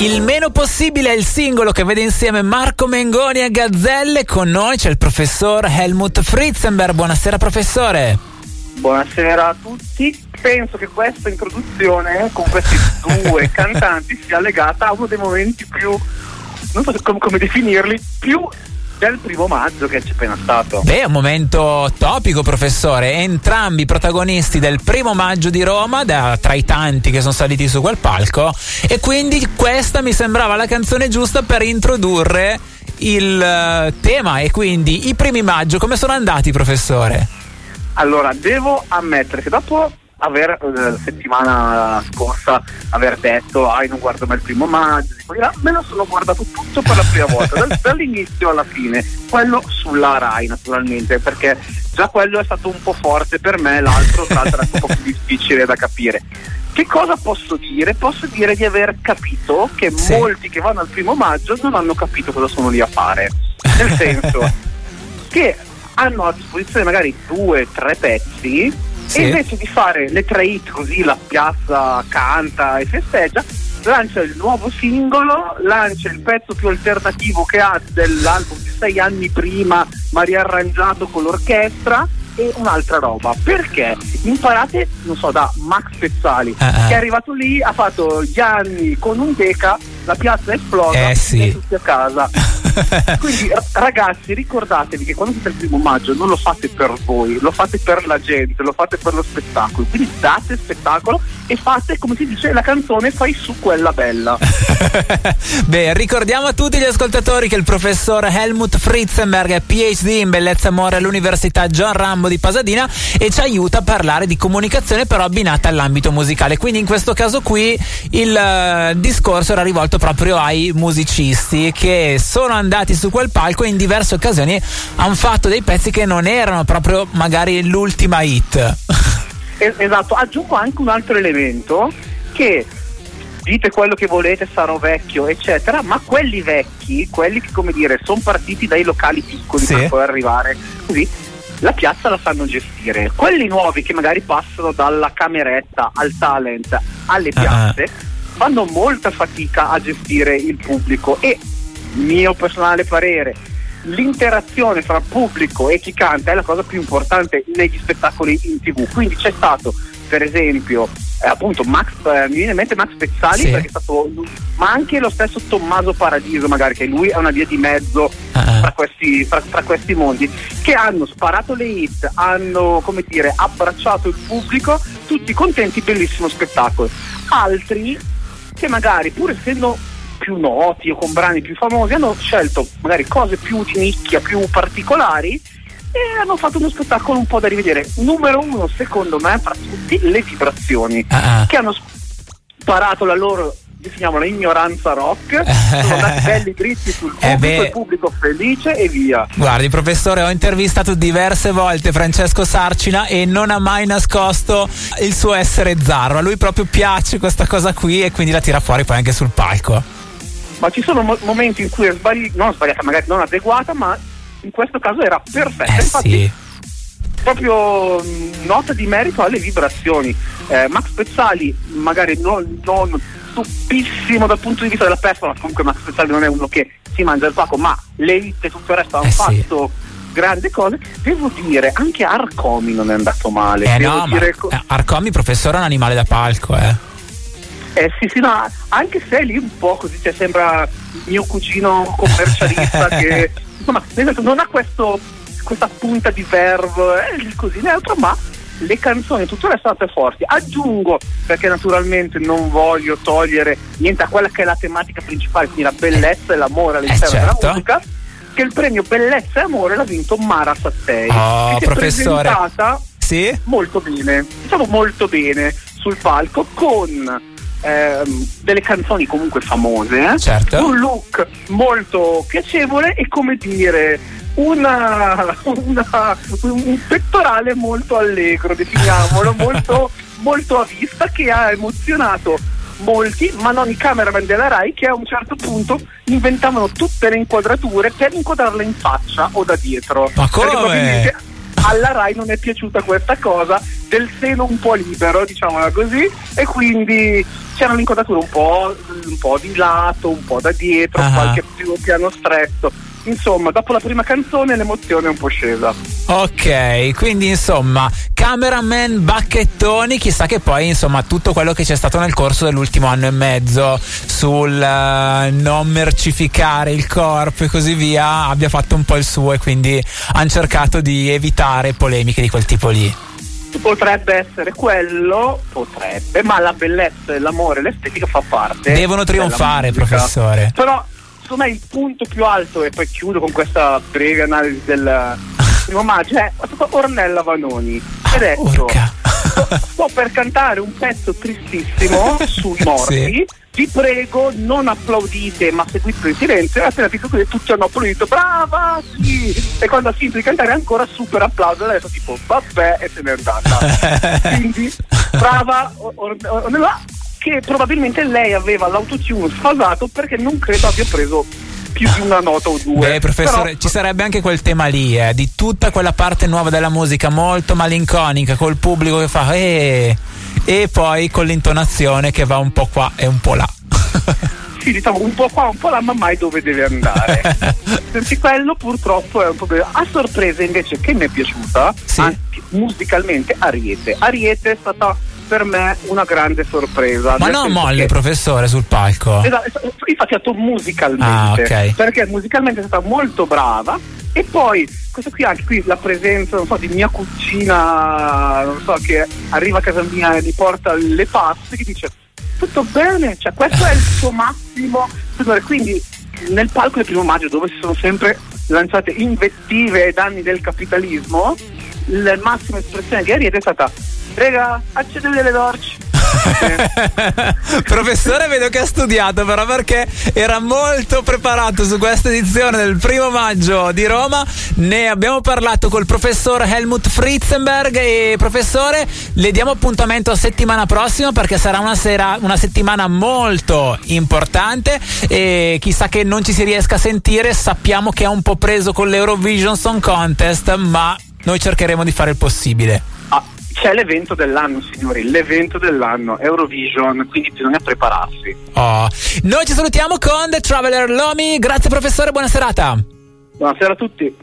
Il meno possibile è il singolo che vede insieme Marco Mengoni e Gazzelle. Con noi c'è il professor Helmut Fritzenberg. Buonasera professore. Buonasera a tutti. Penso che questa introduzione con questi due cantanti sia legata a uno dei momenti più, non so come, come definirli, più del primo maggio che c'è appena stato. Beh, è un momento topico, professore. Entrambi protagonisti del primo maggio di Roma, da, tra i tanti che sono saliti su quel palco. E quindi questa mi sembrava la canzone giusta per introdurre il uh, tema. E quindi i primi maggio, come sono andati, professore? Allora, devo ammettere che dopo aver la eh, settimana scorsa aver detto ai non guardo mai il primo maggio me lo sono guardato tutto per la prima volta dal, dall'inizio alla fine quello sulla Rai naturalmente perché già quello è stato un po' forte per me l'altro tra l'altro è un po' più difficile da capire che cosa posso dire? Posso dire di aver capito che sì. molti che vanno al primo maggio non hanno capito cosa sono lì a fare nel senso che hanno a disposizione magari due, tre pezzi sì. e invece di fare le tre hit così la piazza canta e festeggia lancia il nuovo singolo lancia il pezzo più alternativo che ha dell'album di sei anni prima ma riarrangiato con l'orchestra e un'altra roba perché imparate non so da Max Pezzali uh-huh. che è arrivato lì ha fatto gli anni con un deca la piazza è esplosa eh, sì. e tutti a casa Quindi ragazzi ricordatevi che quando siete il primo maggio non lo fate per voi, lo fate per la gente, lo fate per lo spettacolo. Quindi date spettacolo e fate come si dice la canzone fai su quella bella. Beh, ricordiamo a tutti gli ascoltatori che il professor Helmut Fritzenberg è PhD in bellezza amore all'Università John Rambo di Pasadena e ci aiuta a parlare di comunicazione però abbinata all'ambito musicale. Quindi in questo caso qui il uh, discorso era rivolto proprio ai musicisti che sono andati su quel palco e in diverse occasioni hanno fatto dei pezzi che non erano proprio magari l'ultima hit. Esatto, aggiungo anche un altro elemento che dite quello che volete, sarò vecchio, eccetera, ma quelli vecchi, quelli che come dire sono partiti dai locali piccoli sì. per poi arrivare così, la piazza la sanno gestire. Quelli nuovi che magari passano dalla cameretta al talent alle ah, ah. piazze uh-huh. fanno molta fatica a gestire il pubblico e mio personale parere, l'interazione fra pubblico e chi canta è la cosa più importante negli spettacoli in tv. Quindi c'è stato, per esempio, eh, appunto Max, eh, mi viene in mente Max Pezzali sì. perché è stato ma anche lo stesso Tommaso Paradiso magari che lui è una via di mezzo uh-huh. fra, questi, fra, fra, questi, mondi che hanno sparato le hit hanno come dire abbracciato il pubblico tutti contenti bellissimo spettacolo altri che magari pur essendo più noti o con brani più famosi hanno scelto magari cose più di nicchia, più particolari e hanno fatto uno spettacolo un po' da rivedere. Numero uno, secondo me, fra tutti, le vibrazioni uh-huh. che hanno sparato la loro definiamola ignoranza rock, sono andati belli dritti sul eh pubblico, eh il pubblico felice e via. Guardi, professore, ho intervistato diverse volte Francesco Sarcina e non ha mai nascosto il suo essere zarro. A lui proprio piace questa cosa qui e quindi la tira fuori poi anche sul palco ma ci sono mo- momenti in cui è sbagliata, non sbagliata, magari non adeguata, ma in questo caso era perfetta. Eh, Infatti, sì. proprio mh, nota di merito alle vibrazioni. Eh, Max Pezzali, magari non, non stupissimo dal punto di vista della persona, comunque Max Pezzali non è uno che si mangia il pacco, ma le hit e tutto il resto hanno eh, fatto. Sì grandi cose. Devo dire, anche Arcomi non è andato male. Eh Devo no, dire... eh, Arcomi, professore, è un animale da palco, eh. Eh sì, sì, no, anche se lì un po' così, cioè, sembra mio cugino commercialista che insomma, non ha questo, questa punta di verbo, eh, così neutro, ma le canzoni tutto il resto sono state forti. Aggiungo, perché naturalmente non voglio togliere niente a quella che è la tematica principale, quindi la bellezza e l'amore all'interno eh certo. della musica, che il premio Bellezza e Amore l'ha vinto Mara Sattei. Oh, che professore. Si è presentata sì? molto bene, diciamo molto bene sul palco con ehm, delle canzoni comunque famose, eh? certo. un look molto piacevole e come dire una, una, un pettorale molto allegro, definiamolo, molto, molto a vista che ha emozionato molti, ma non i cameraman della Rai che a un certo punto inventavano tutte le inquadrature per inquadrarla in faccia o da dietro. Ma come? Alla Rai non è piaciuta questa cosa del seno un po' libero, diciamola così, e quindi c'era un'inquadratura un po', un po' di lato, un po' da dietro, uh-huh. qualche più piano stretto insomma, dopo la prima canzone l'emozione è un po' scesa. Ok, quindi insomma, cameraman bacchettoni, chissà che poi insomma tutto quello che c'è stato nel corso dell'ultimo anno e mezzo sul uh, non mercificare il corpo e così via abbia fatto un po' il suo e quindi hanno cercato di evitare polemiche di quel tipo lì. Potrebbe essere quello, potrebbe, ma la bellezza, l'amore, l'estetica fa parte. Devono trionfare, professore. Però secondo me il punto più alto, e poi chiudo con questa breve analisi del primo maggio, è Ornella Vanoni. Ha detto: sto, sto, per cantare un pezzo tristissimo sui morti. Sì. Vi prego, non applaudite, ma seguite in silenzio. E appena detto così, tutti hanno applaudito, brava, sì. E quando ha finito di cantare, ancora super applauso. E ha detto, tipo, vabbè, e se n'è andata. Quindi, brava, Ornella che probabilmente lei aveva l'autotune sfasato perché non credo abbia preso più di una nota o due. Beh, professore, Però... ci sarebbe anche quel tema lì, eh, di tutta quella parte nuova della musica molto malinconica, col pubblico che fa eh, e poi con l'intonazione che va un po' qua e un po' là. sì, diciamo un po' qua, un po' là, ma mai dove deve andare. Perché quello purtroppo è un problema. A sorpresa invece che mi è piaciuta, sì. musicalmente, Ariete. Ariete è stata per me una grande sorpresa. Ma non molle, che... professore, sul palco. Esatto, infatti ha detto musicalmente. Ah, okay. Perché musicalmente è stata molto brava. E poi, questo qui anche qui la presenza, non so, di mia cucina, non so, che arriva a casa mia e mi porta le paste, che dice tutto bene, cioè questo è il suo massimo. Quindi nel palco del primo maggio dove si sono sempre lanciate invettive ai danni del capitalismo, la massima espressione di Ariete è stata Rega, accendete le torce. Professore, vedo che ha studiato però perché era molto preparato su questa edizione del primo maggio di Roma. Ne abbiamo parlato col professor Helmut Fritzenberg e professore, le diamo appuntamento settimana prossima perché sarà una, sera, una settimana molto importante e chissà che non ci si riesca a sentire. Sappiamo che è un po' preso con l'Eurovision Song Contest, ma noi cercheremo di fare il possibile. C'è l'evento dell'anno, signori, l'evento dell'anno, Eurovision, quindi bisogna prepararsi. Oh. Noi ci salutiamo con The Traveler Lomi, grazie professore, buona serata. Buonasera a tutti.